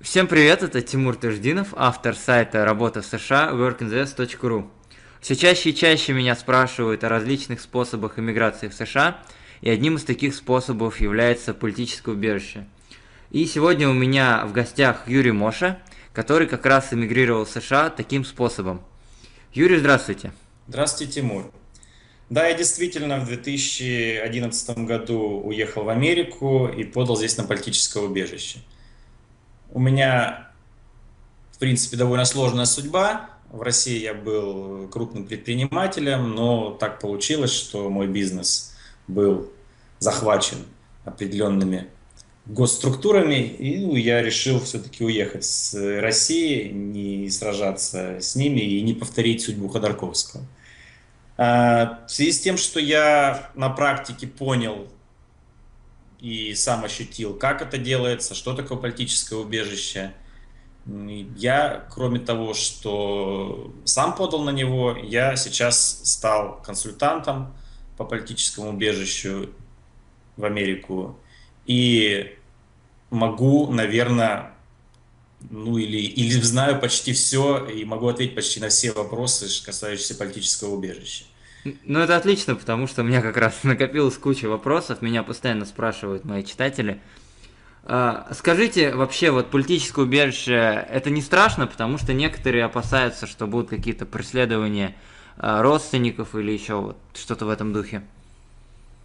Всем привет, это Тимур Таждинов, автор сайта «Работа в США» workinths.ru. Все чаще и чаще меня спрашивают о различных способах иммиграции в США, и одним из таких способов является политическое убежище. И сегодня у меня в гостях Юрий Моша, который как раз эмигрировал в США таким способом. Юрий, здравствуйте. Здравствуйте, Тимур. Да, я действительно в 2011 году уехал в Америку и подал здесь на политическое убежище – у меня, в принципе, довольно сложная судьба. В России я был крупным предпринимателем, но так получилось, что мой бизнес был захвачен определенными госструктурами, и ну, я решил все-таки уехать с России, не сражаться с ними и не повторить судьбу Ходорковского. А, в связи с тем, что я на практике понял и сам ощутил, как это делается, что такое политическое убежище. Я, кроме того, что сам подал на него, я сейчас стал консультантом по политическому убежищу в Америку и могу, наверное, ну или, или знаю почти все и могу ответить почти на все вопросы, касающиеся политического убежища. Ну, это отлично, потому что у меня как раз накопилась куча вопросов, меня постоянно спрашивают мои читатели. А, скажите, вообще, вот политическое убежище, это не страшно, потому что некоторые опасаются, что будут какие-то преследования а, родственников или еще вот что-то в этом духе?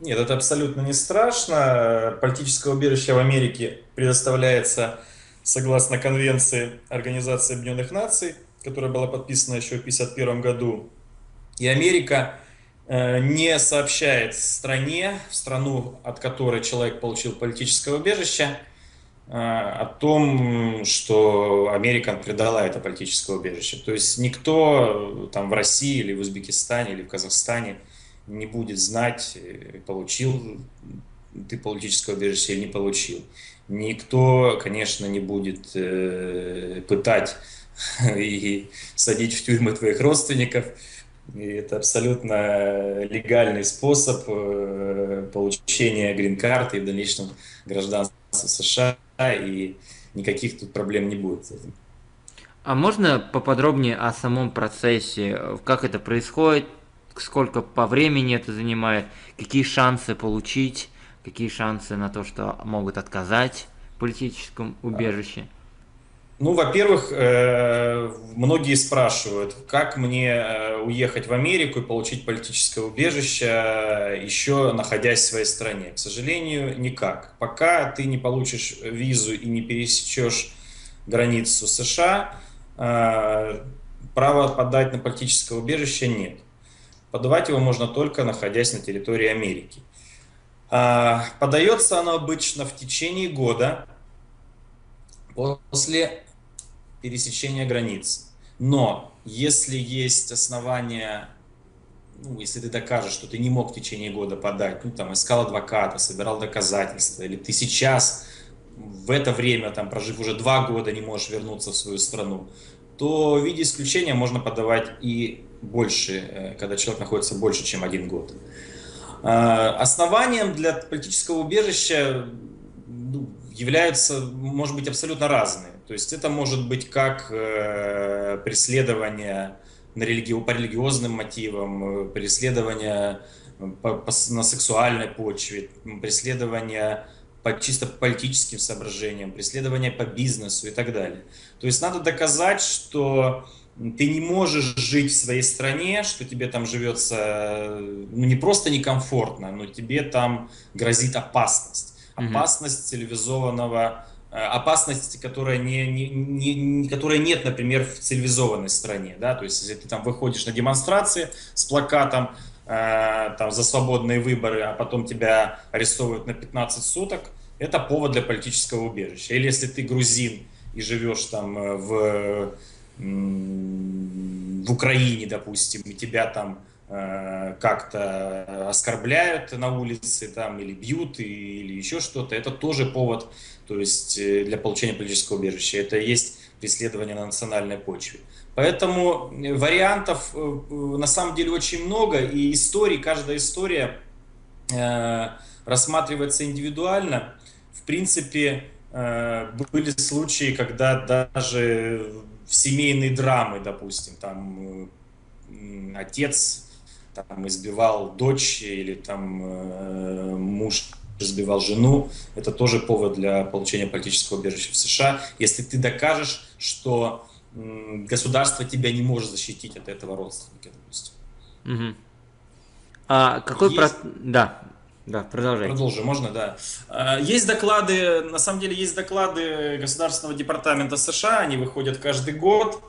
Нет, это абсолютно не страшно. Политическое убежище в Америке предоставляется согласно Конвенции Организации Объединенных Наций, которая была подписана еще в 1951 году. И Америка Э, не сообщает стране, в страну, от которой человек получил политическое убежище, э, о том, что Америка предала это политическое убежище. То есть никто там в России или в Узбекистане или в Казахстане не будет знать, э, получил ты политическое убежище или не получил. Никто, конечно, не будет пытать и садить в тюрьмы твоих родственников. И это абсолютно легальный способ э, получения грин-карты и в дальнейшем гражданства США, и никаких тут проблем не будет с этим. А можно поподробнее о самом процессе, как это происходит, сколько по времени это занимает, какие шансы получить, какие шансы на то, что могут отказать в политическом убежище? Ну, во-первых, э, многие спрашивают, как мне э, уехать в Америку и получить политическое убежище, еще находясь в своей стране. К сожалению, никак. Пока ты не получишь визу и не пересечешь границу США, э, права подать на политическое убежище нет. Подавать его можно только находясь на территории Америки. Подается оно обычно в течение года после пересечения границ. Но если есть основания, ну, если ты докажешь, что ты не мог в течение года подать, ну, там, искал адвоката, собирал доказательства, или ты сейчас в это время, там, прожив уже два года, не можешь вернуться в свою страну, то в виде исключения можно подавать и больше, э, когда человек находится больше, чем один год. А, основанием для политического убежища ну, являются, может быть, абсолютно разные. То есть это может быть как э, преследование на религи... по религиозным мотивам, э, преследование э, по, по, на сексуальной почве, преследование по чисто политическим соображениям, преследование по бизнесу и так далее. То есть надо доказать, что ты не можешь жить в своей стране, что тебе там живется ну, не просто некомфортно, но тебе там грозит опасность. Опасность цивилизованного Э, опасности, которая, не, не, не, которая нет, например, в цивилизованной стране. Да? То есть, если ты там выходишь на демонстрации с плакатом э, там, за свободные выборы, а потом тебя арестовывают на 15 суток, это повод для политического убежища. Или если ты грузин и живешь там э, в, в Украине, допустим, и тебя там э, как-то оскорбляют на улице там, или бьют, или еще что-то, это тоже повод то есть, э, для получения политического убежища. Это есть преследование на национальной почве. Поэтому э, вариантов на самом деле очень много, и истории, каждая история рассматривается индивидуально. В принципе, были случаи, когда даже в семейной драмы, допустим, там отец там, избивал дочь или там э, муж избивал жену, это тоже повод для получения политического убежища в США, если ты докажешь, что э, государство тебя не может защитить от этого родственника, допустим. Угу. А какой Есть... про... Да, да, продолжай. Продолжу, можно, да. А, есть доклады, на самом деле есть доклады Государственного департамента США, они выходят каждый год,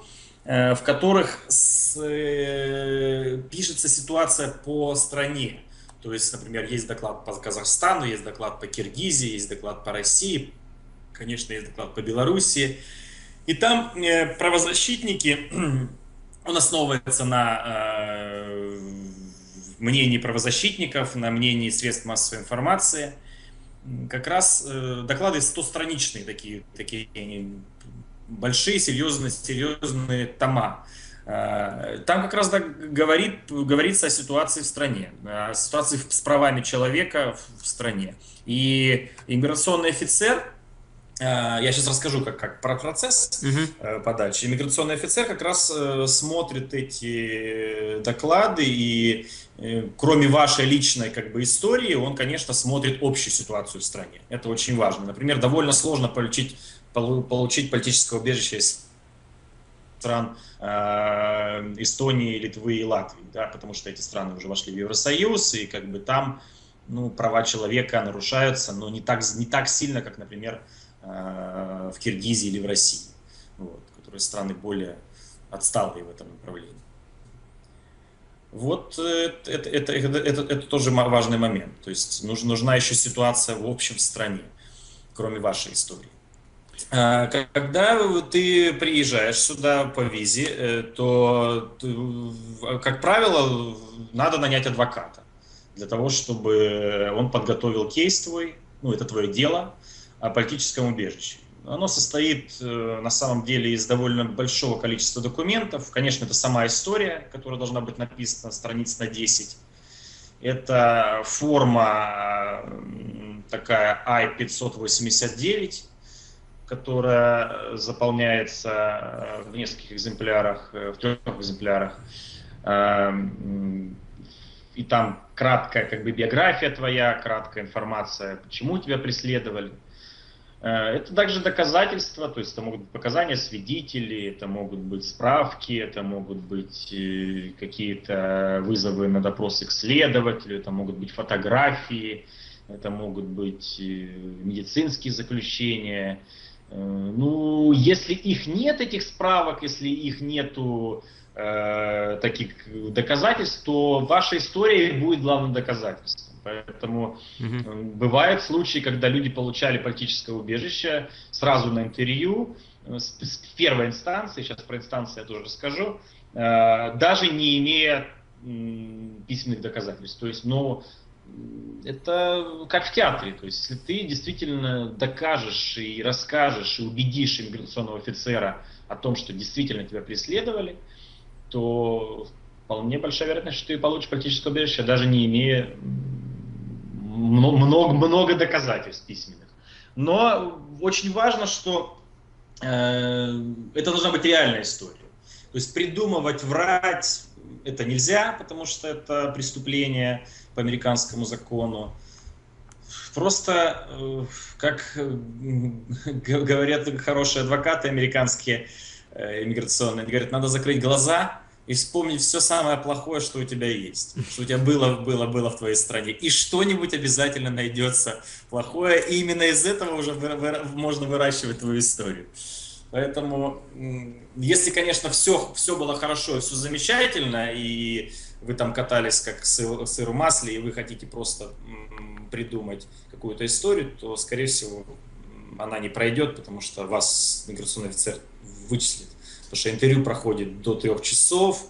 э, в которых с, э, пишется ситуация по стране. То есть, например, есть доклад по Казахстану, есть доклад по Киргизии, есть доклад по России, конечно, есть доклад по Белоруссии. И там э, правозащитники, он основывается на мнении правозащитников, на мнении средств массовой информации. Как раз э, доклады 100-страничные такие, такие большие, серьезные, серьезные тома. Э, там как раз да, говорит, говорится о ситуации в стране, о ситуации с правами человека в стране. И иммиграционный офицер, э, я сейчас расскажу, как, как про процесс угу. подачи. Иммиграционный офицер как раз смотрит эти доклады и Э, кроме вашей личной как бы истории, он, конечно, смотрит общую ситуацию в стране. Это очень важно. Например, довольно сложно получить, получить политическое убежище из стран э, Эстонии, Литвы и Латвии, да, потому что эти страны уже вошли в Евросоюз, и как бы там ну, права человека нарушаются, но не так, не так сильно, как, например, э, в Киргизии или в России, вот, которые страны более отсталые в этом направлении. Вот э, это, это, это, это, это тоже важный момент. То есть нужна, нужна еще ситуация в общем в стране, кроме вашей истории. А, когда ты приезжаешь сюда по визе, э, то, как правило, надо нанять адвоката для того, чтобы он подготовил кейс твой, ну, это твое дело, о политическом убежище. Оно состоит э, на самом деле из довольно большого количества документов. Конечно, это сама история, которая должна быть написана страниц на 10. Это форма такая I-589, которая заполняется э, в нескольких экземплярах, э, в трех экземплярах. И там краткая как бы биография твоя, краткая информация, почему тебя преследовали. Э, это также доказательства, то есть это могут быть показания свидетелей, это могут быть справки, это могут быть э, какие-то вызовы на допросы к следователю, это могут быть фотографии, это могут быть э, медицинские заключения. Ну, если их нет, этих справок, если их нету э, таких доказательств, то ваша история будет главным доказательством. Поэтому угу. бывают случаи, когда люди получали политическое убежище сразу на интервью, э, в первой инстанции, сейчас про инстанции я тоже расскажу, э, даже не имея письменных доказательств. То есть, но это как в театре. То есть, если ты действительно докажешь и расскажешь, и убедишь иммиграционного офицера о том, что действительно тебя преследовали, то вполне большая вероятность, что ты получишь политическое убежище, даже не имея много, много доказательств письменных. Но очень важно, что э, это должна быть реальная история. То есть придумывать, врать это нельзя, потому что это преступление по американскому закону. Просто, э, как говорят хорошие адвокаты американские, э, иммиграционные, говорят, надо закрыть глаза и вспомнить все самое плохое, что у тебя есть, что у тебя было, было, было в твоей стране. И что-нибудь обязательно найдется плохое, и именно из этого уже вы, вы, можно выращивать твою историю. Поэтому, если, конечно, все, все было хорошо, все замечательно, и вы там катались как сыр, сыр в масле, и вы хотите просто придумать какую-то историю, то, скорее всего, она не пройдет, потому что вас миграционный офицер вычислит. Потому что интервью проходит до трех часов,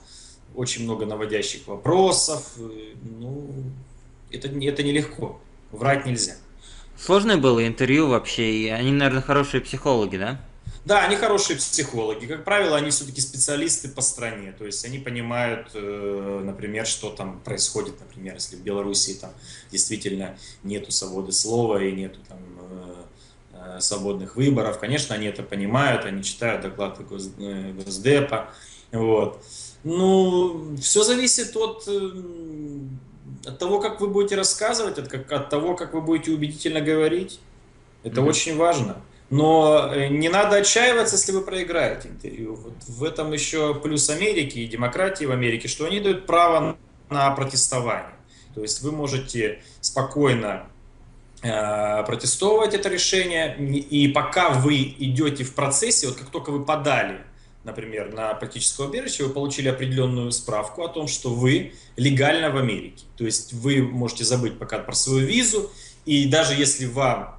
очень много наводящих вопросов. Ну, это, это нелегко. Врать нельзя. Сложное было интервью вообще, и они, наверное, хорошие психологи, да? Да, они хорошие психологи. Как правило, они все-таки специалисты по стране. То есть они понимают, э, например, что там происходит, например, если в Беларуси там действительно нету свободы слова и нету там э, э, свободных выборов. Конечно, они это понимают, они читают доклады Госдепа. Вот. Ну, все зависит от, от того, как вы будете рассказывать, от, как, от того, как вы будете убедительно говорить. Это mm-hmm. очень важно. Но э, не надо отчаиваться, если вы проиграете интервью. Вот в этом еще плюс Америки и демократии в Америке, что они дают право на протестование. То есть вы можете спокойно э, протестовать это решение, и пока вы идете в процессе, вот как только вы подали, например, на политическое убежище, вы получили определенную справку о том, что вы легально в Америке. То есть вы можете забыть пока про свою визу, и даже если вам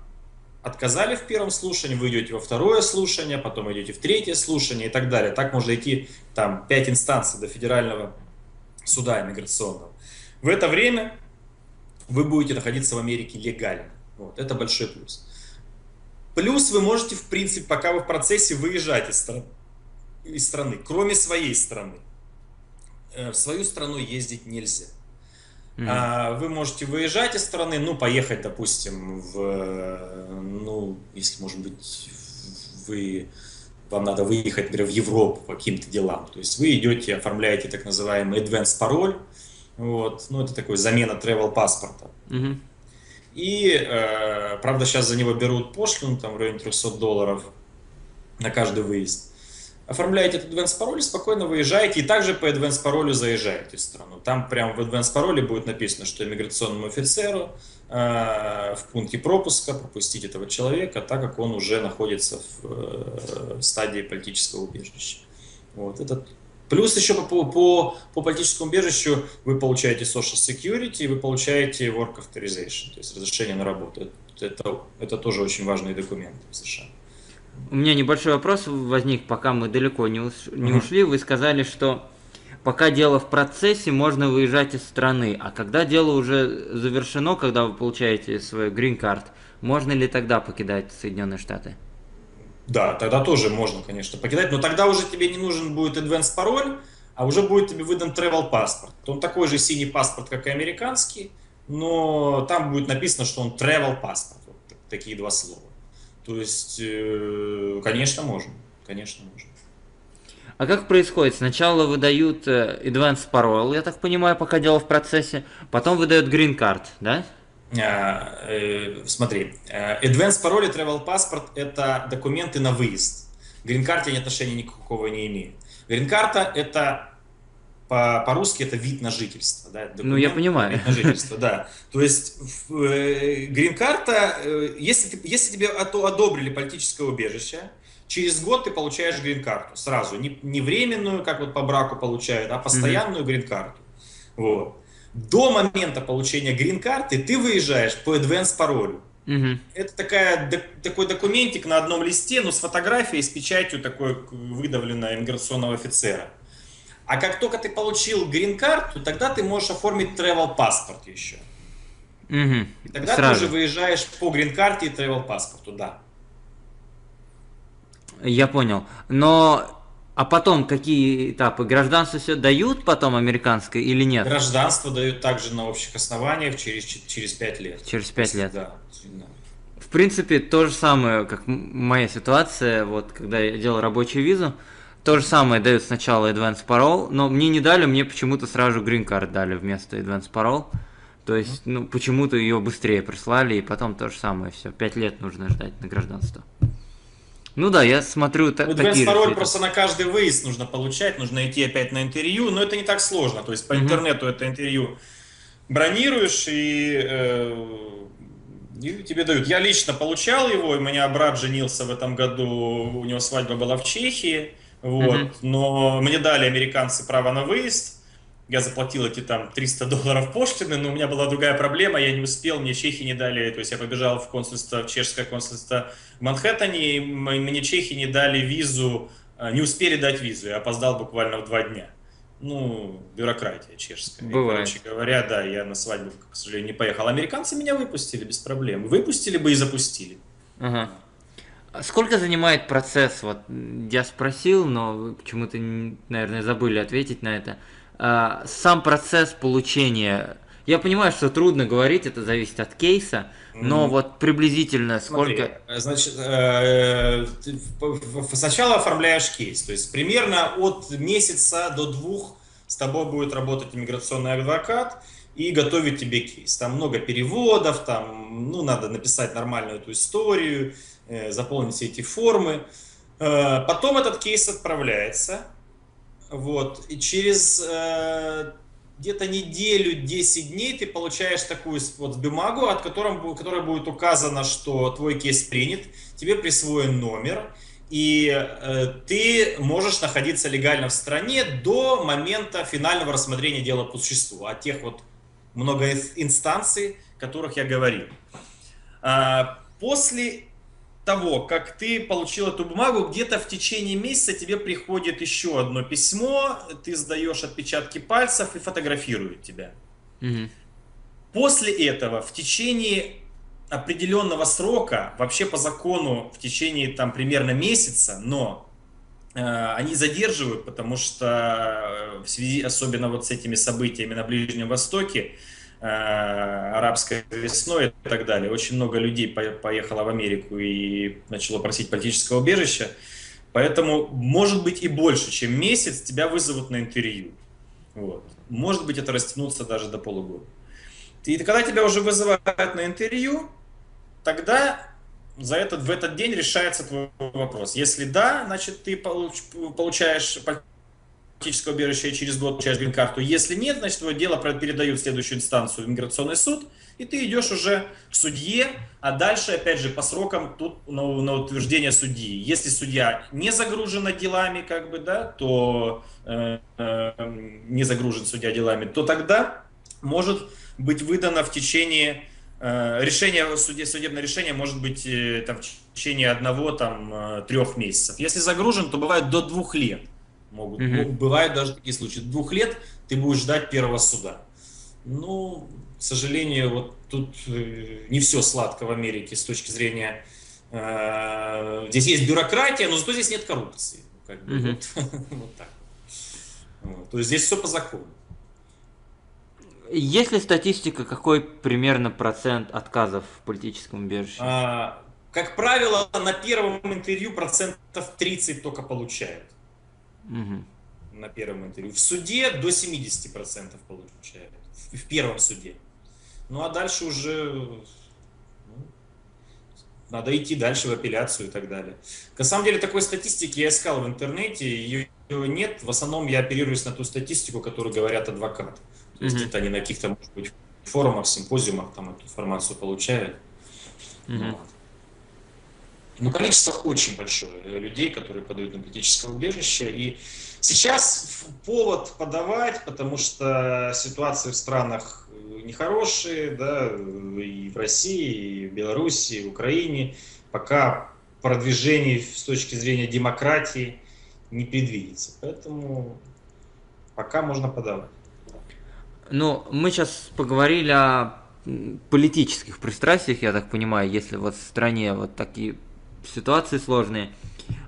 отказали в первом слушании, вы идете во второе слушание, потом идете в третье слушание и так далее. Так можно идти там пять инстанций до федерального суда иммиграционного. В это время вы будете находиться в Америке легально. Вот, это большой плюс. Плюс вы можете, в принципе, пока вы в процессе, выезжать из, страны, из страны, кроме своей страны. Э, в свою страну ездить нельзя. Mm-hmm. Вы можете выезжать из страны, ну, поехать, допустим, в, ну, если, может быть, вы, вам надо выехать, например, в Европу по каким-то делам. То есть вы идете, оформляете так называемый advance пароль, вот, ну, это такой замена travel паспорта. Mm-hmm. И, э, правда, сейчас за него берут пошлину, там, в районе 300 долларов на каждый выезд оформляете этот advanced пароль, спокойно выезжаете и также по advanced паролю заезжаете в страну. Там прямо в advanced пароле будет написано, что иммиграционному офицеру э, в пункте пропуска пропустить этого человека, так как он уже находится в э, стадии политического убежища. Вот, это Плюс еще по, по, по политическому убежищу вы получаете Social Security, вы получаете Work Authorization, то есть разрешение на работу. Это, это, тоже очень важные документы в США. У меня небольшой вопрос возник, пока мы далеко не, уш... не ушли. Вы сказали, что пока дело в процессе, можно выезжать из страны. А когда дело уже завершено, когда вы получаете свой грин-карт, можно ли тогда покидать Соединенные Штаты? Да, тогда тоже можно, конечно, покидать, но тогда уже тебе не нужен будет advance пароль, а уже будет тебе выдан travel паспорт. Он такой же синий паспорт, как и американский, но там будет написано, что он travel паспорт. Вот такие два слова. То есть, э, конечно, можно. Конечно, можно. А как происходит? Сначала выдают э, advance parole, я так понимаю, пока дело в процессе, потом выдают green card, да? А, э, смотри, advance parole и travel passport – это документы на выезд. Green card я отношения никакого не имею. Green карта – это по, по-русски это вид на жительство. Да, ну, я понимаю. Вид на жительство, да. То есть э, грин-карта, э, если, если тебе одобрили политическое убежище, через год ты получаешь грин-карту сразу. Не, не временную, как вот по браку получают, а постоянную mm-hmm. грин-карту. Вот. До момента получения грин-карты ты выезжаешь по advance паролю. Угу. Это такая, такой документик на одном листе, но с фотографией, с печатью такой выдавленного иммиграционного офицера. А как только ты получил грин-карту, тогда ты можешь оформить travel паспорт еще. Угу. И тогда Сразу. ты уже выезжаешь по грин-карте и travel паспорту, да. Я понял. Но а потом какие этапы? Гражданство все дают потом американское или нет? Гражданство дают также на общих основаниях через, через 5 лет. Через 5 лет? Да. В принципе, то же самое, как моя ситуация, вот когда я делал рабочую визу, то же самое дают сначала Advance Parole, но мне не дали, мне почему-то сразу Green Card дали вместо Advance Parole. То есть, ну, почему-то ее быстрее прислали, и потом то же самое все. Пять лет нужно ждать на гражданство. Ну да, я смотрю та- Advance такие пароль просто на каждый выезд нужно получать, нужно идти опять на интервью, но это не так сложно. То есть по mm-hmm. интернету это интервью бронируешь и, э, и тебе дают. Я лично получал его, у меня брат женился в этом году, у него свадьба была в Чехии. Вот. Mm-hmm. Но мне дали американцы право на выезд. Я заплатил эти там 300 долларов пошлины, но у меня была другая проблема, я не успел, мне чехи не дали, то есть я побежал в консульство, в чешское консульство в Манхэттене, и мне чехи не дали визу, а, не успели дать визу, я опоздал буквально в два дня. ну, бюрократия чешская. Бывает. И, короче говоря, да, я на свадьбу, к сожалению, не поехал. Американцы меня выпустили без проблем. Выпустили бы и запустили. Ага. А Сколько занимает процесс? Вот я спросил, но почему-то, наверное, забыли ответить на это. А, Сам процесс получения. Я понимаю, что трудно говорить, это зависит от кейса, но Мгм. вот приблизительно Смотри, сколько. э, значит, э, ты сначала оформляешь кейс, то есть примерно от месяца до двух с тобой будет работать иммиграционный адвокат и готовить тебе кейс. Там много переводов, там, ну, надо написать нормальную эту историю, э, заполнить все эти формы. Э, Потом этот кейс отправляется, вот, и через э, где-то неделю, 10 дней ты получаешь такую вот бумагу, от котором, бу- которой будет указано, что твой кейс принят, тебе присвоен номер, и э, ты можешь находиться легально в стране до момента финального рассмотрения дела по существу, от тех вот много ин- инстанций, о которых я говорил. А, После того, как ты получил эту бумагу, где-то в течение месяца тебе приходит еще одно письмо, ты сдаешь отпечатки пальцев и фотографируют тебя. Мгм. После этого в течение определенного срока, вообще по закону в течение там примерно месяца, но э, они задерживают, потому что э, в связи особенно вот с этими событиями на Ближнем Востоке, э, арабской весной и так далее, очень много людей по- поехало в Америку и начало просить политического убежища, поэтому может быть и больше, чем месяц тебя вызовут на интервью. Вот. Может быть это растянуться даже до полугода. И когда тебя уже вызывают на интервью, тогда за этот, в этот день решается твой вопрос. Если да, значит ты получ- получаешь политическое убежище и через год получаешь грин-карту. Если нет, значит твое дело передают в следующую инстанцию в миграционный суд, и ты идешь уже к судье, а дальше, опять же, по срокам тут на, на утверждение судьи. Если судья не загружена делами, как бы, да, то э, э, не загружен судья делами, то тогда может быть выдано в течение э, решение суде, судебное решение может быть э, там, в течение одного там э, трех месяцев. Если загружен, то бывает до двух лет. Могут, могут- бывают даже такие случаи. Двух лет ты будешь ждать первого суда. Ну, к сожалению, вот тут э, не все сладко в Америке с точки зрения... э, здесь есть бюрократия, но зато здесь нет коррупции. Как бы Мгм. вот, вот так. Вот. То есть здесь все по закону. Есть ли статистика, какой примерно процент отказов в политическом убежище? А, как правило, на первом интервью процентов 30 только получают. Мгм. На первом интервью. В суде до 70% получают. В, в первом суде. Ну а дальше уже ну, надо идти дальше в апелляцию и так далее. На самом деле такой статистики я искал в интернете, ее, нет. В основном я оперируюсь на ту статистику, которую говорят адвокаты. То есть Мгм. это они на каких-то, может быть, форумах, симпозиумах там эту информацию получают. Мгм. Вот. Ну, количество очень большое э, людей, которые подают на политическое убежище. И сейчас повод подавать, потому что ситуации в странах э, нехорошие, да, э, и в России, и в Беларуси, и в Украине. Пока продвижений с точки зрения демократии не предвидится. Поэтому пока можно подавать. Ну, мы сейчас поговорили о политических пристрастиях, я так понимаю, если вот в стране вот такие ситуации сложные.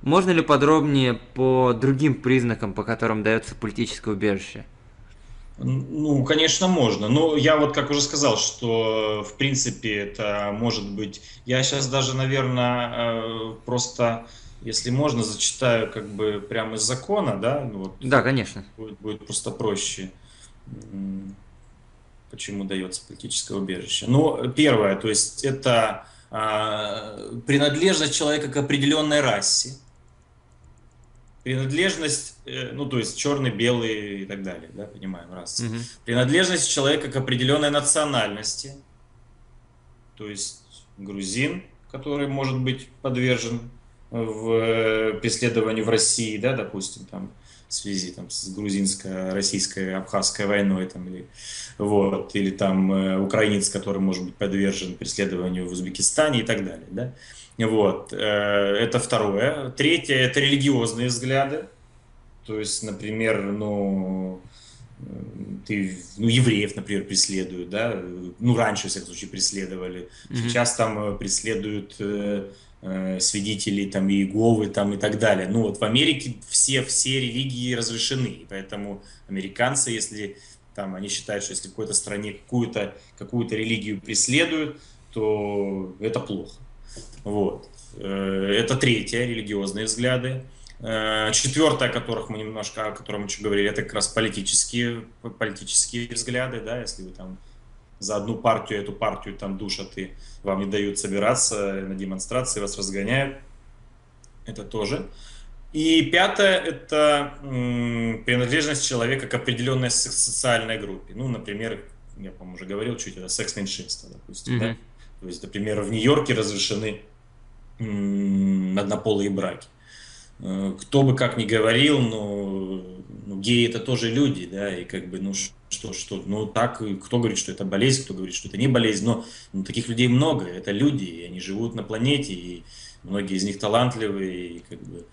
Можно ли подробнее по другим признакам, по которым дается политическое убежище? Ну, конечно, можно. Но я вот как уже сказал, что в принципе это может быть... Я сейчас даже, наверное, просто, если можно, зачитаю как бы прямо из закона, да? Ну, вот Да, конечно. будет, будет просто проще. Почему дается политическое убежище? Ну, первое, то есть это принадлежность человека к определенной расе, принадлежность, э, ну, то есть черный, белый и так далее, да, понимаем, расы. Мгм. Принадлежность человека к определенной национальности, то есть грузин, который может быть подвержен в э, преследованию в России, да, допустим, там, в связи там, с грузинско-российской, абхазской войной, там, или, вот, или там э, украинец, который может быть подвержен преследованию в Узбекистане и так далее, да. Вот, э, это второе. Третье – это религиозные взгляды, То есть, например, ну, ты, ну, евреев, например, преследуют, да, ну, раньше, в всяком случае, преследовали. Mm-hmm. Сейчас там э, преследуют э, э, свидетелей там Иеговы там и так далее. Ну, вот в Америке все, все религии разрешены, поэтому американцы, если там они считают, что если в какой-то стране какую-то какую религию преследуют, то это плохо. Вот. Э, это третье, религиозные взгляды. Э, четвертое, о которых мы немножко, о котором мы чуть говорили, это как раз политические, политические взгляды, да, если вы там за одну партию, эту партию там душат и вам не дают собираться на демонстрации, вас разгоняют. Это тоже. И пятое – это принадлежность человека к определенной социальной группе. Ну, например, я, по-моему, уже говорил чуть, это секс-меньшинство, допустим. Mm-hmm. Да? То есть, например, в Нью-Йорке разрешены однополые браки. Э, кто бы как ни говорил, но геи это тоже люди, да, и как бы, ну что, что, ну так, кто говорит, что это болезнь, кто говорит, что это не болезнь, но ну, таких людей много, это люди, и они живут на планете, и многие из них талантливые, и как бы,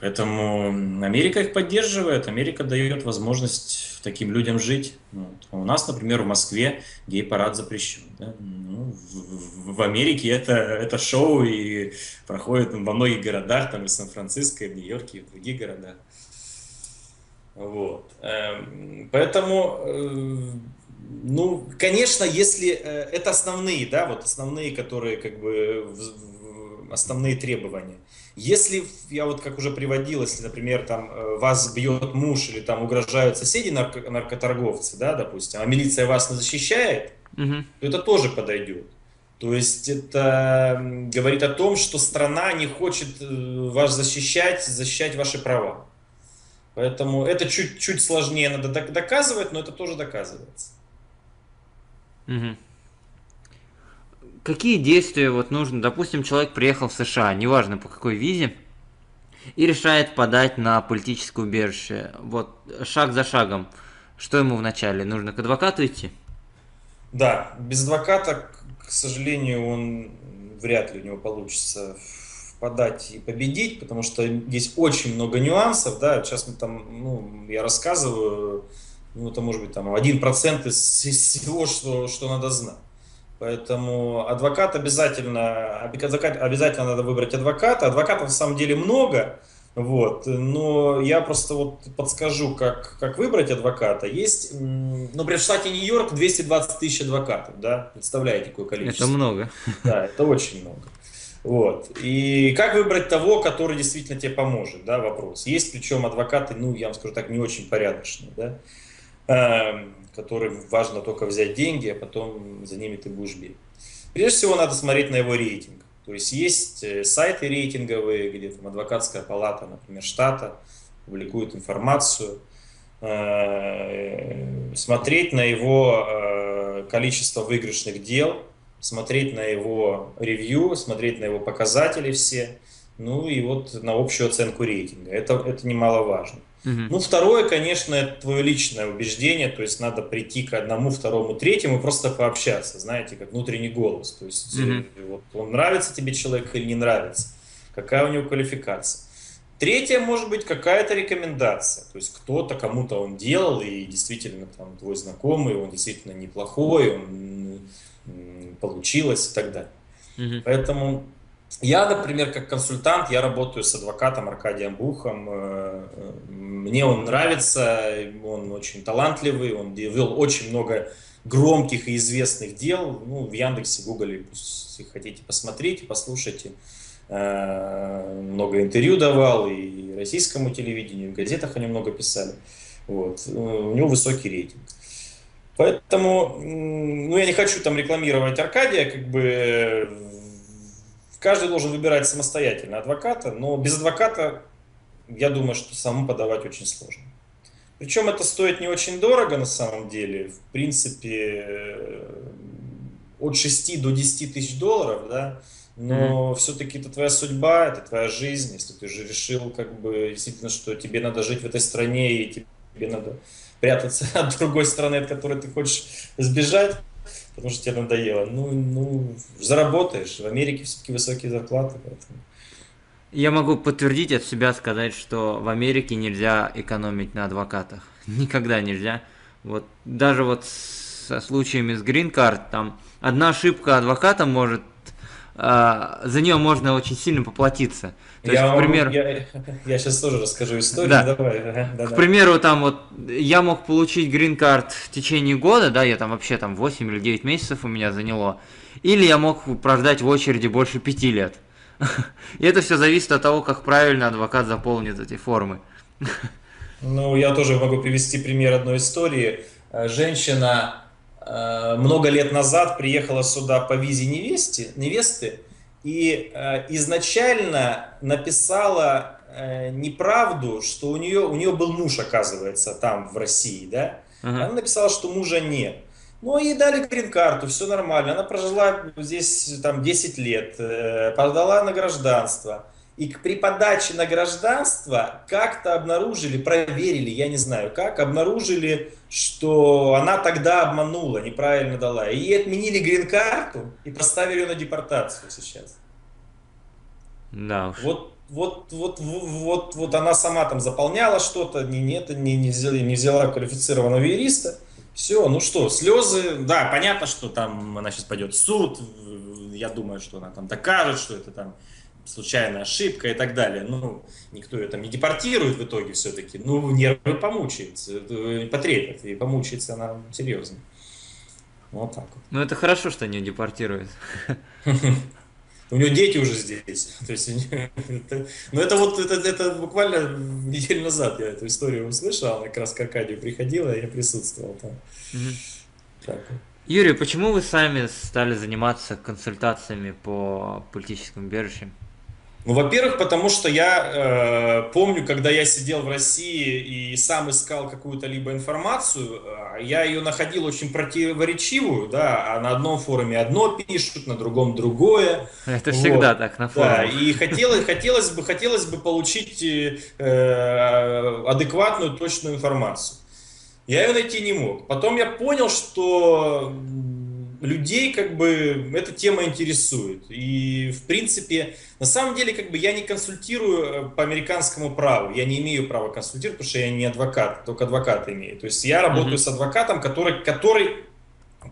Поэтому Америка их поддерживает, Америка дает возможность таким людям жить. Вот. А у нас, например, в Москве гей-парад запрещен. Да? Ну, в, в Америке это, это шоу и проходит во многих городах, там и Сан-Франциско, и в Нью-Йорке, и в других городах. Вот. Эм, поэтому, э, ну, конечно, если э, это основные, да, вот основные, которые как бы основные требования. Если, я вот как уже приводил, если, например, там э, вас бьет муж или там угрожают соседи нарко наркоторговцы, да, допустим, а милиция вас не защищает, угу. то это тоже подойдет. То есть это говорит о том, что страна не хочет вас защищать, защищать ваши права. Поэтому это чуть-чуть сложнее надо доказывать, но это тоже доказывается. Угу какие действия вот нужно, допустим, человек приехал в США, неважно по какой визе, и решает подать на политическое убежище. Вот шаг за шагом. Что ему вначале? Нужно к адвокату идти? Да, без адвоката, к сожалению, он вряд ли у него получится подать и победить, потому что здесь очень много нюансов, да, сейчас мы там, ну, я рассказываю, ну, это может быть там один процент из всего, что, что надо знать. Поэтому адвокат обязательно, обязательно надо выбрать адвоката. Адвокатов на самом деле много, вот, но я просто вот подскажу, как, как выбрать адвоката. Есть, ну, в штате Нью-Йорк 220 тысяч адвокатов, да, представляете, какое количество. Это много. Да, это очень много. Вот. И как выбрать того, который действительно тебе поможет, да, вопрос. Есть причем адвокаты, ну, я вам скажу так, не очень порядочные, да. Эм, которым важно только взять деньги, а потом за ними ты будешь бегать. Прежде всего надо смотреть на его рейтинг. То есть есть э, сайты рейтинговые, где там адвокатская палата, например, штата публикует информацию, э, смотреть на его э, количество выигрышных дел, смотреть на его ревью, смотреть на его показатели все, ну и вот на общую оценку рейтинга. Это, это немаловажно. Угу. Ну, второе, конечно, это твое личное убеждение, то есть надо прийти к одному, второму, третьему и просто пообщаться, знаете, как внутренний голос. То есть угу. вот, он нравится тебе человек или не нравится, какая у него квалификация. Третье, может быть, какая-то рекомендация. То есть кто-то, кому-то он делал, и действительно там твой знакомый, он действительно неплохой, он получилось и так далее. Угу. Поэтому я, например, как консультант, я работаю с адвокатом Аркадием Бухом. Э, мне он нравится, он очень талантливый, он вел очень много громких и известных дел. Ну, в Яндексе, Гугле, если хотите, посмотрите, послушайте. Э, много интервью давал и российскому телевидению, и в газетах они много писали. Вот. Э, у него высокий рейтинг. Поэтому, ну, я не хочу там рекламировать Аркадия, как бы Каждый должен выбирать самостоятельно адвоката, но без адвоката, я думаю, что самому подавать очень сложно. Причем это стоит не очень дорого на самом деле. В принципе, э, от 6 до 10 тысяч долларов, да, но mm-hmm. все-таки это твоя судьба, это твоя жизнь. Если ты же решил, как бы, действительно, что тебе надо жить в этой стране и тебе надо прятаться от другой страны, от которой ты хочешь сбежать, потому что тебе надоело. Ну, ну заработаешь. В Америке все-таки высокие зарплаты, поэтому. Я могу подтвердить от себя сказать, что в Америке нельзя экономить на адвокатах. Никогда нельзя. Вот даже вот со случаями с Card, там одна ошибка адвоката может за нее можно очень сильно поплатиться. То я, есть, к примеру, я, я сейчас тоже расскажу историю. Да. Давай. Да, к да. примеру, там вот я мог получить грин-карт в течение года, да, я там вообще там 8 или 9 месяцев у меня заняло. Или я мог прождать в очереди больше 5 лет. И это все зависит от того, как правильно адвокат заполнит эти формы. Ну, я тоже могу привести пример одной истории. Э, женщина много лет назад приехала сюда по визе невесте, невесты и э, изначально написала неправду, что у нее, у нее был муж, оказывается, там, в России, да? Uh-huh. Она написала, что мужа нет. Ну, ей дали грин-карту, все нормально. Она прожила здесь там 10 лет, э, подала на гражданство. И при подаче на гражданство как-то обнаружили, проверили, я не знаю как, обнаружили, что она тогда обманула, неправильно дала. И ей отменили грин-карту и поставили ее на депортацию сейчас. Да уж. Вот вот, вот, вот, вот она сама там заполняла что-то, не, нет, не, не, взяла, не взяла квалифицированного юриста, все, ну что, слезы, да, понятно, что там она сейчас пойдет в суд, я думаю, что она там докажет, что это там случайная ошибка и так далее. Ну, никто ее там не депортирует в итоге все-таки. Ну, нервы помучается, потрепет, и помучается она серьезно. Вот так вот. Ну, это хорошо, что не депортируют. У него дети уже здесь. То есть, это, ну это вот это, это буквально неделю назад я эту историю услышал, она как раз к Аркадию приходила, я присутствовал там. Угу. Так. Юрий, почему вы сами стали заниматься консультациями по политическим убежищам? Ну, во-первых, потому что я э, помню, когда я сидел в России и сам искал какую-то либо информацию, э, я ее находил очень противоречивую, да, а на одном форуме одно пишут, на другом другое. Это вот. всегда так на форуме. Да, и хотелось, хотелось бы, хотелось бы получить э, адекватную, точную информацию. Я ее найти не мог. Потом я понял, что людей как бы эта тема интересует. И, в принципе, на самом деле, как бы я не консультирую э, по американскому праву. Я не имею права консультировать, потому что я не адвокат, только адвокат имею. То есть я работаю mm-hmm. с адвокатом, который, который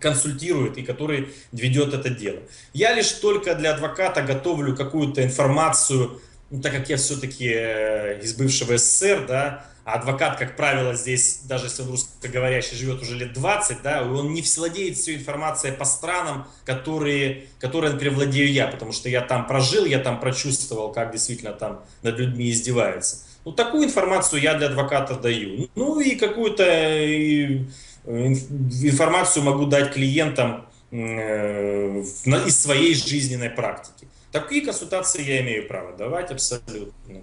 консультирует и который ведет это дело. Я лишь только для адвоката готовлю какую-то информацию, ну, так как я все-таки э, из бывшего СССР, да, а адвокат, как правило, здесь, даже если он русскоговорящий, живет уже лет 20, да, он не владеет всей информацией по странам, которые, которые, например, владею я, потому что я там прожил, я там прочувствовал, как действительно там над людьми издеваются. Ну, такую информацию я для адвоката даю. Ну, и какую-то э, информацию могу дать клиентам э, из своей жизненной практики. Такие консультации я имею право давать абсолютно. Ну,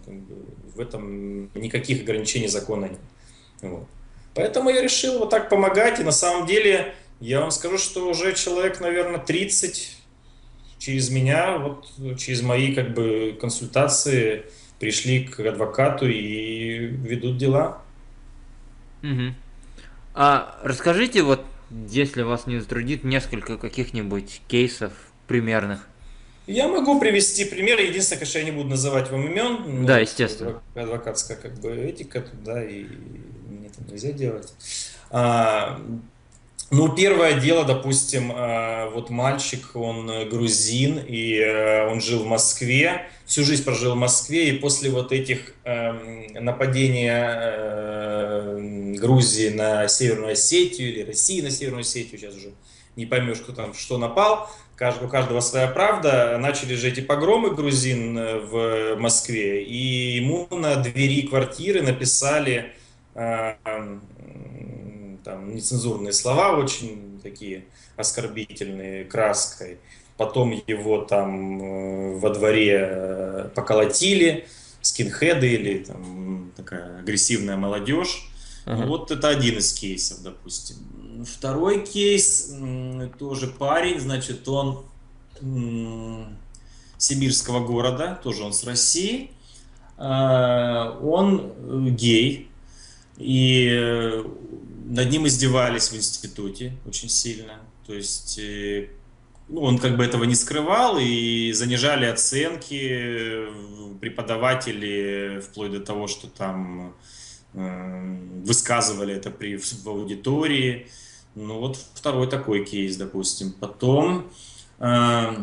в этом никаких ограничений закона нет. Вот. Поэтому я решил вот так помогать. И на самом деле я вам скажу, что уже человек, наверное, 30 через меня, вот через мои как бы консультации пришли к адвокату и ведут дела. Угу. А расскажите, вот если вас не затруднит, несколько каких-нибудь кейсов примерных я могу привести примеры. Единственное, конечно, я не буду называть вам имен. Да, естественно. Адвокатская как бы этика, да, и мне это нельзя делать. А, ну, первое дело, допустим, а, вот мальчик, он грузин, и а, он жил в Москве, всю жизнь прожил в Москве, и после вот этих эм, нападения э, Грузии на Северную Осетию или России на Северную Осетию, сейчас уже не поймешь, кто там что напал, у каждого своя правда. Начали же эти погромы грузин э, в Москве, и ему на двери квартиры написали э, там, нецензурные слова, очень такие оскорбительные, краской. Потом его там э, во дворе э, поколотили, скинхеды или там такая агрессивная молодежь. Ага. Вот это один из кейсов, допустим. Второй кейс, тоже парень, значит, он сибирского города, тоже он с России. А, он э, гей, и над ним издевались в институте очень сильно. То есть э, ну, он как бы этого не скрывал, и занижали оценки преподаватели, вплоть до того, что там э, высказывали это при, в аудитории. Ну вот второй такой кейс, допустим. Потом, э,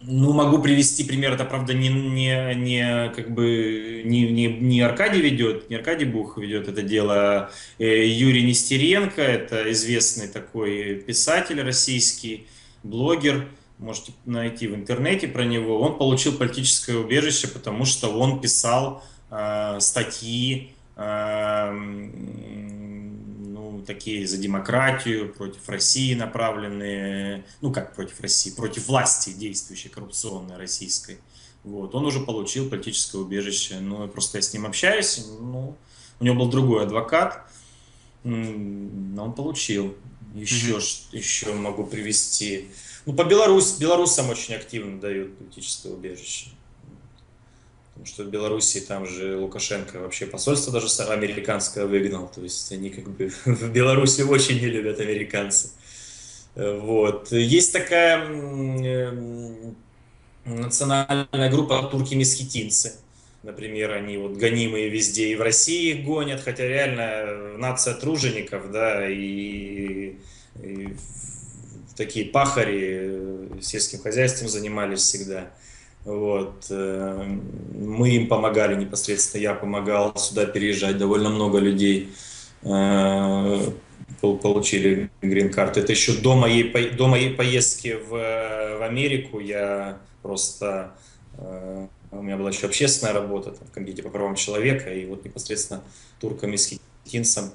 ну могу привести пример, это правда не, не, не как бы не, не, не Аркадий ведет, не Аркадий Бух ведет это дело, а Юрий Нестеренко, это известный такой писатель российский, блогер, можете найти в интернете про него. Он получил политическое убежище, потому что он писал э, статьи, э, ну, такие за демократию, против России направленные, ну как против России, против власти действующей коррупционной российской. Вот. Он уже получил политическое убежище. Ну, просто я с ним общаюсь. Ну, у него был другой адвокат, но он получил. Еще, mm-hmm. еще могу привести. Ну, по Беларусь, белорусам очень активно дают политическое убежище. Потому что в Беларуси там же Лукашенко вообще посольство даже американское выгнал. То есть они как бы в Беларуси очень не любят американцы. Вот. Есть такая национальная группа турки-месхетинцы. Например, они вот гонимые везде и в России их гонят, хотя реально нация тружеников, да, и, и такие пахари э, сельским хозяйством занимались всегда. Вот. Э, мы им помогали непосредственно, я помогал сюда переезжать, довольно много людей э, получили грин-карту. Это еще до моей, до моей поездки в, в Америку я просто у меня была еще общественная работа там, в Комитете по правам человека, и вот непосредственно туркам и схитинцам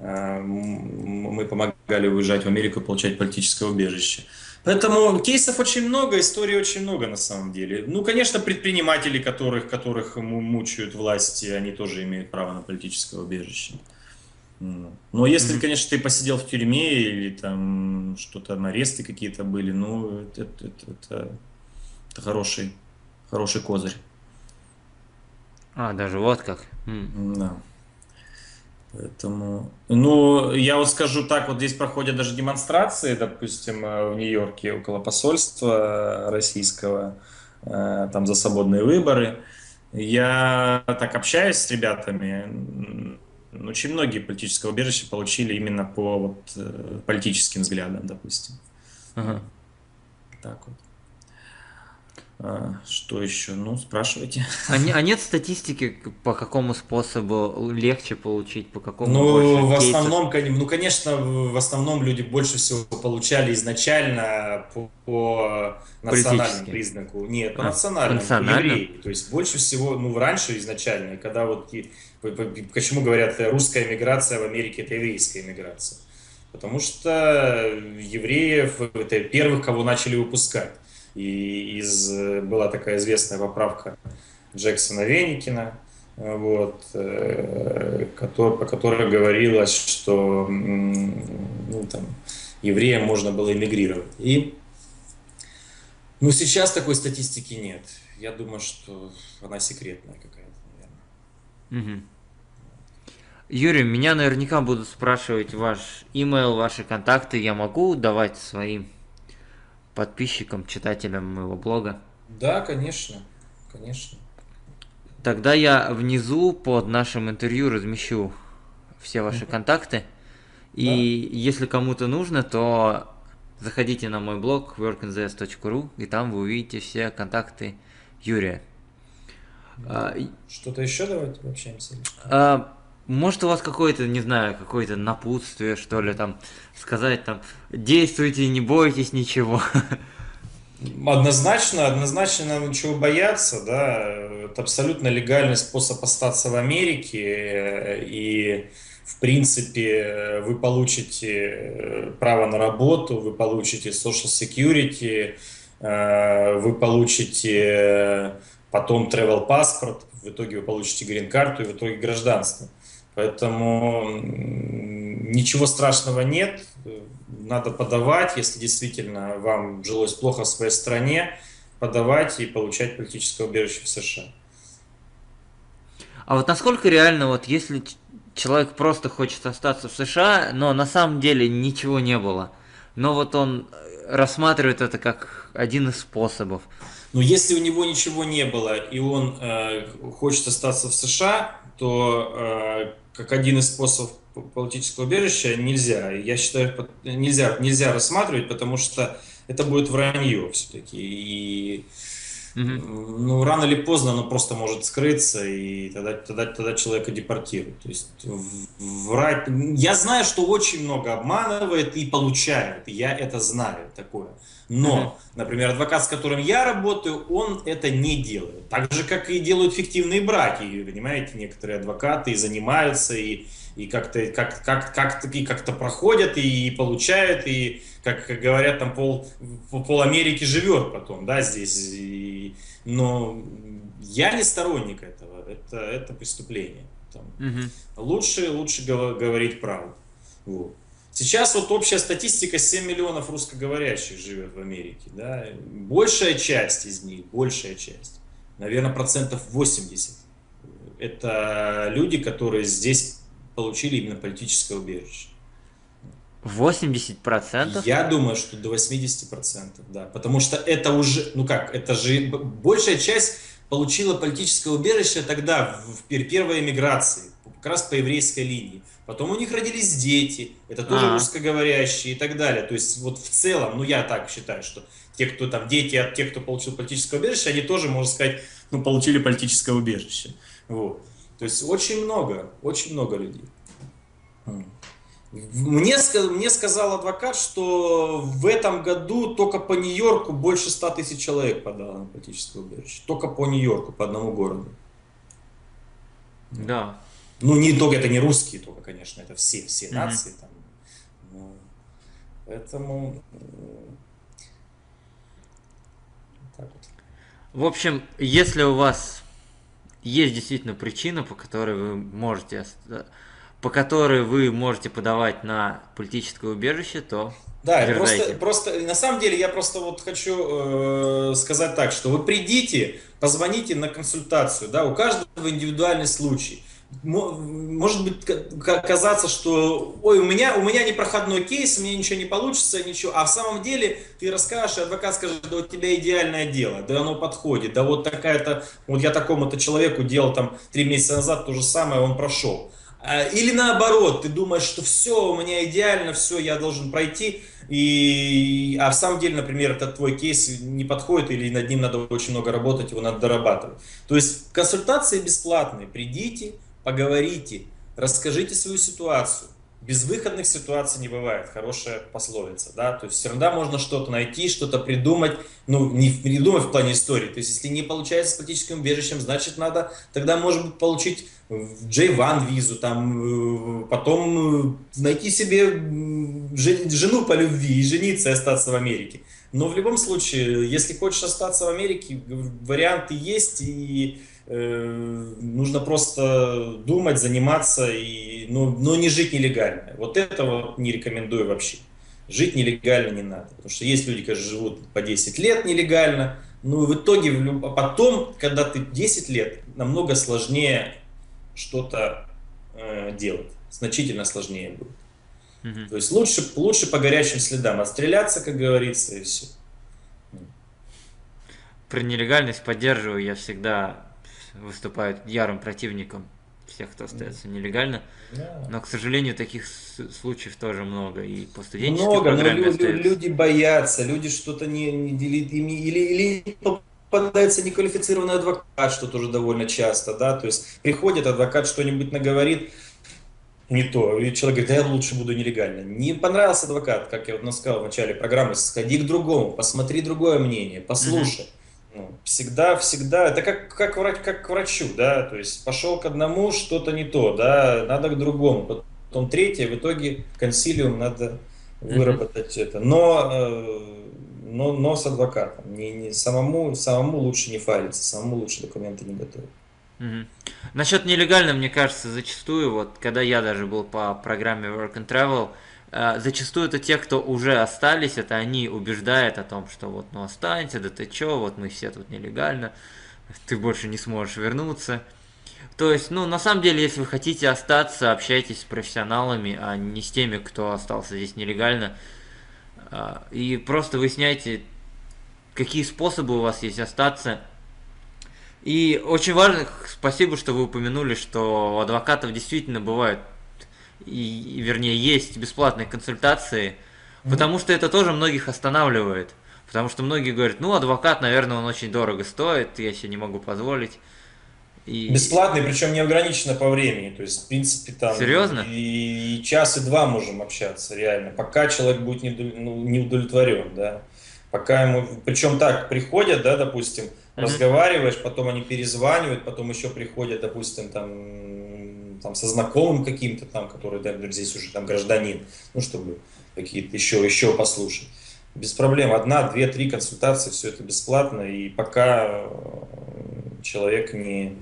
э, мы помогали уезжать в Америку получать политическое убежище. Поэтому кейсов очень много, историй очень много на самом деле. Ну, конечно, предприниматели, которых, которых мучают власти, они тоже имеют право на политическое убежище. Но если, mm-hmm. конечно, ты посидел в тюрьме или там что-то, аресты какие-то были, ну, это, это, это, это хороший хороший козырь. А, даже вот как. Да. Поэтому, ну, я вот скажу так, вот здесь проходят даже демонстрации, допустим, э, в Нью-Йорке около посольства российского, э, там за свободные выборы. Я так общаюсь с ребятами, очень многие политическое убежище получили именно по вот, э, политическим взглядам, допустим. Ага. Так вот. А, что еще? Ну, спрашивайте. А, не, а нет статистики, по какому способу легче получить, по какому Ну, в основном, ну, конечно, в основном люди больше всего получали изначально по, по национальному признаку. Нет, по а, национальному, по евреи. То есть больше всего, ну, раньше изначально, когда вот, почему говорят, русская миграция в Америке это еврейская миграция? Потому что евреев, это первых, кого начали выпускать. И из, была такая известная поправка Джексона Веникина, вот, э, который, по которой говорилось, что ну, там, евреям можно было эмигрировать. И ну, сейчас такой статистики нет. Я думаю, что она секретная какая-то, наверное. Юрий, меня наверняка будут спрашивать ваш email, ваши контакты. Я могу давать своим подписчикам, читателям моего блога? Да, конечно, конечно. Тогда я внизу под нашим интервью размещу все ваши контакты. И да. если кому-то нужно, то заходите на мой блог workinzs.ru и там вы увидите все контакты Юрия. А, Что-то еще давайте пообщаемся? А, может, у вас какое-то, не знаю, какое-то напутствие, что ли, там, сказать, там, действуйте, не бойтесь ничего. Однозначно, однозначно ничего бояться, да, это абсолютно легальный способ остаться в Америке, и, в принципе, вы получите право на работу, вы получите social security, э, вы получите потом travel паспорт, в итоге вы получите грин-карту и в итоге гражданство. Поэтому ничего страшного нет. Надо подавать, если действительно вам жилось плохо в своей стране, подавать и получать политическое убежище в США. А вот насколько реально, вот если человек просто хочет остаться в США, но на самом деле ничего не было, но вот он рассматривает это как один из способов. Но если у него ничего не было, и он э, хочет остаться в США, то э, как один из способов политического убежища нельзя. Я считаю, нельзя, нельзя рассматривать, потому что это будет вранье все-таки. И Угу. Ну, рано или поздно оно просто может скрыться, и тогда, тогда, тогда человека депортируют. То есть врать... Я знаю, что очень много обманывает и получает. Я это знаю такое. Но, например, адвокат, с которым я работаю, он это не делает. Так же, как и делают фиктивные браки. Понимаете, некоторые адвокаты и занимаются, и, и как-то как, как, как, как, как проходят, и, и получают, и как, как говорят, там пол, пол Америки живет потом, да, здесь. И, но я не сторонник этого. Это, это преступление. Там, угу. Лучше, лучше говорить правду. Вот. Сейчас вот общая статистика 7 миллионов русскоговорящих живет в Америке. Да? Большая часть из них, большая часть, наверное, процентов 80, это люди, которые здесь получили именно политическое убежище. 80%? Я думаю, что до 80%, да. Потому что это уже, ну как, это же большая часть получила политическое убежище тогда, в первой эмиграции, как раз по еврейской линии. Потом у них родились дети, это тоже А-а-а. русскоговорящие и так далее. То есть вот в целом, ну я так считаю, что те, кто там, дети от тех, кто получил политическое убежище, они тоже, можно сказать, ну, получили политическое убежище. Вот. То есть очень много, очень много людей. Мне, мне сказал адвокат, что в этом году только по Нью-Йорку больше 100 тысяч человек подало на политическое убежище. Только по Нью-Йорку, по одному городу. Да. Ну, не только это не русские только, конечно, это все, все mm-hmm. нации. Там. Ну, поэтому... Так вот. В общем, если у вас есть действительно причина, по которой вы можете по которой вы можете подавать на политическое убежище, то да, просто, просто на самом деле я просто вот хочу э, сказать так, что вы придите, позвоните на консультацию, да, у каждого индивидуальный случай. Может быть казаться, что ой, у меня, у меня непроходной кейс, у меня ничего не получится, ничего. А в самом деле ты расскажешь, и адвокат скажет, да у тебя идеальное дело, да оно подходит, да вот такая-то, вот я такому-то человеку делал там три месяца назад то же самое, он прошел. А, или наоборот, ты думаешь, что все, у меня идеально, все, я должен пройти, и, а в самом деле, например, этот твой кейс не подходит, или над ним надо очень много работать, его надо дорабатывать. То есть консультации бесплатные, придите, поговорите, расскажите свою ситуацию. Безвыходных ситуаций не бывает, хорошая пословица, да, то есть всегда можно что-то найти, что-то придумать, ну, не придумать в плане истории, то есть если не получается с политическим убежищем, значит надо тогда, может быть, получить в J1 визу, там, э, потом э, найти себе жену по любви и жениться и остаться в Америке. Но в любом случае, если хочешь остаться в Америке, варианты есть, и нужно просто думать, заниматься, и, ну, но не жить нелегально. Вот этого не рекомендую вообще. Жить нелегально не надо. Потому что есть люди, которые живут по 10 лет нелегально, ну в итоге а потом, когда ты 10 лет, намного сложнее что-то э, делать. Значительно сложнее будет. Угу. То есть лучше, лучше по горячим следам отстреляться, как говорится, и все. Про нелегальность поддерживаю я всегда выступают ярым противником всех, кто остается нелегально. Да. Но, к сожалению, таких случаев тоже много. И по студенческой много, программе но люди, люди боятся, люди что-то не, не или, или, или попадается неквалифицированный адвокат, что тоже довольно часто, да, то есть приходит адвокат, что-нибудь наговорит, не то, и человек говорит, да я лучше буду нелегально. Не понравился адвокат, как я вот сказал в начале программы, сходи к другому, посмотри другое мнение, послушай. Uh-huh ну, всегда, всегда, это как, как, врач, как к врачу, да, то есть пошел к одному, что-то не то, да, надо к другому, потом третье, в итоге консилиум надо выработать mm-hmm. это, но, э, но, но с адвокатом, не, не, самому, самому лучше не файлиться, самому лучше документы не готовить. Угу. Насчет нелегально, мне кажется, зачастую, вот когда я даже был по программе Work and Travel, зачастую это те, кто уже остались, это они убеждают о том, что вот, ну останься, да ты чё, вот мы все тут нелегально, ты больше не сможешь вернуться. То есть, ну, на самом деле, если вы хотите остаться, общайтесь с профессионалами, а не с теми, кто остался здесь нелегально. А, и просто выясняйте, какие способы у вас есть остаться. И очень важно, спасибо, что вы упомянули, что у адвокатов действительно бывают, и, вернее, есть бесплатные консультации, mm-hmm. потому что это тоже многих останавливает. Потому что многие говорят, ну, адвокат, наверное, он очень дорого стоит, я себе не могу позволить. И... Бесплатный, причем не ограничено по времени. То есть, в принципе, там Серьезно? И, и час, и два можем общаться, реально. Пока человек будет не, ну, не удовлетворен, да. Пока ему. Причем так, приходят, да, допустим, mm-hmm. разговариваешь, потом они перезванивают, потом еще приходят, допустим, там, там со знакомым каким-то там, который, да, здесь уже там гражданин, ну, чтобы какие-то еще, еще послушать. Без проблем. Одна, две, три консультации, все это бесплатно. И пока человек не,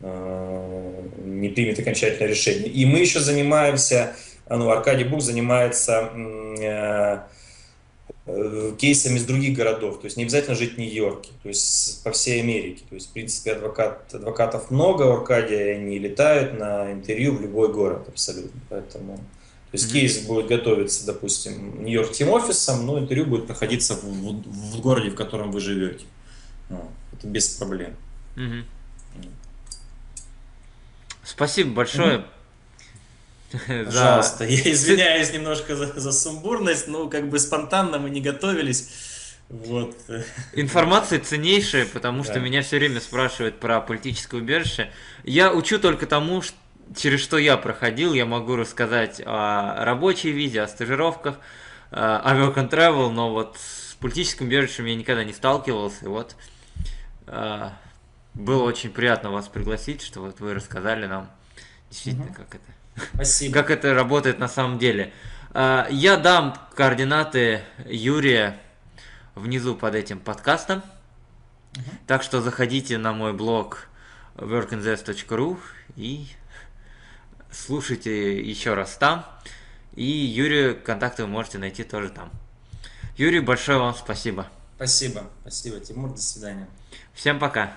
э, не примет окончательное решение. И мы еще занимаемся, ну, Аркадий Бук занимается э, э, кейсами из других городов, то есть не обязательно жить в Нью-Йорке, то есть по всей Америке. То есть, в принципе, адвокат, адвокатов много у Аркадия, и они летают на интервью в любой город абсолютно. Поэтому, то есть mm-hmm. кейс будет готовиться, допустим, Нью-Йорк тим офисом, но интервью будет проходиться в, в, в городе, в котором вы живете. Ну, это без проблем. Спасибо большое. Пожалуйста, я извиняюсь немножко за, за сумбурность, ну, как бы спонтанно мы не готовились. Вот. Информация ценнейшая, потому что да. меня все время спрашивают про политическое убежище. Я учу только тому, через что я проходил. Я могу рассказать о рабочей визе, о стажировках, о work and travel, но вот с политическим убежищем я никогда не сталкивался. И вот а, было очень приятно вас пригласить, что вот вы рассказали нам действительно, угу. как это. Спасибо. Как это работает на самом деле. А, я дам координаты Юрия внизу под этим подкастом. Угу. Так что заходите на мой блог workinzs.ru и слушайте еще раз там. И Юрию контакты вы можете найти тоже там. Юрий, большое вам спасибо. Спасибо. Спасибо, Тимур. До свидания. Всем пока.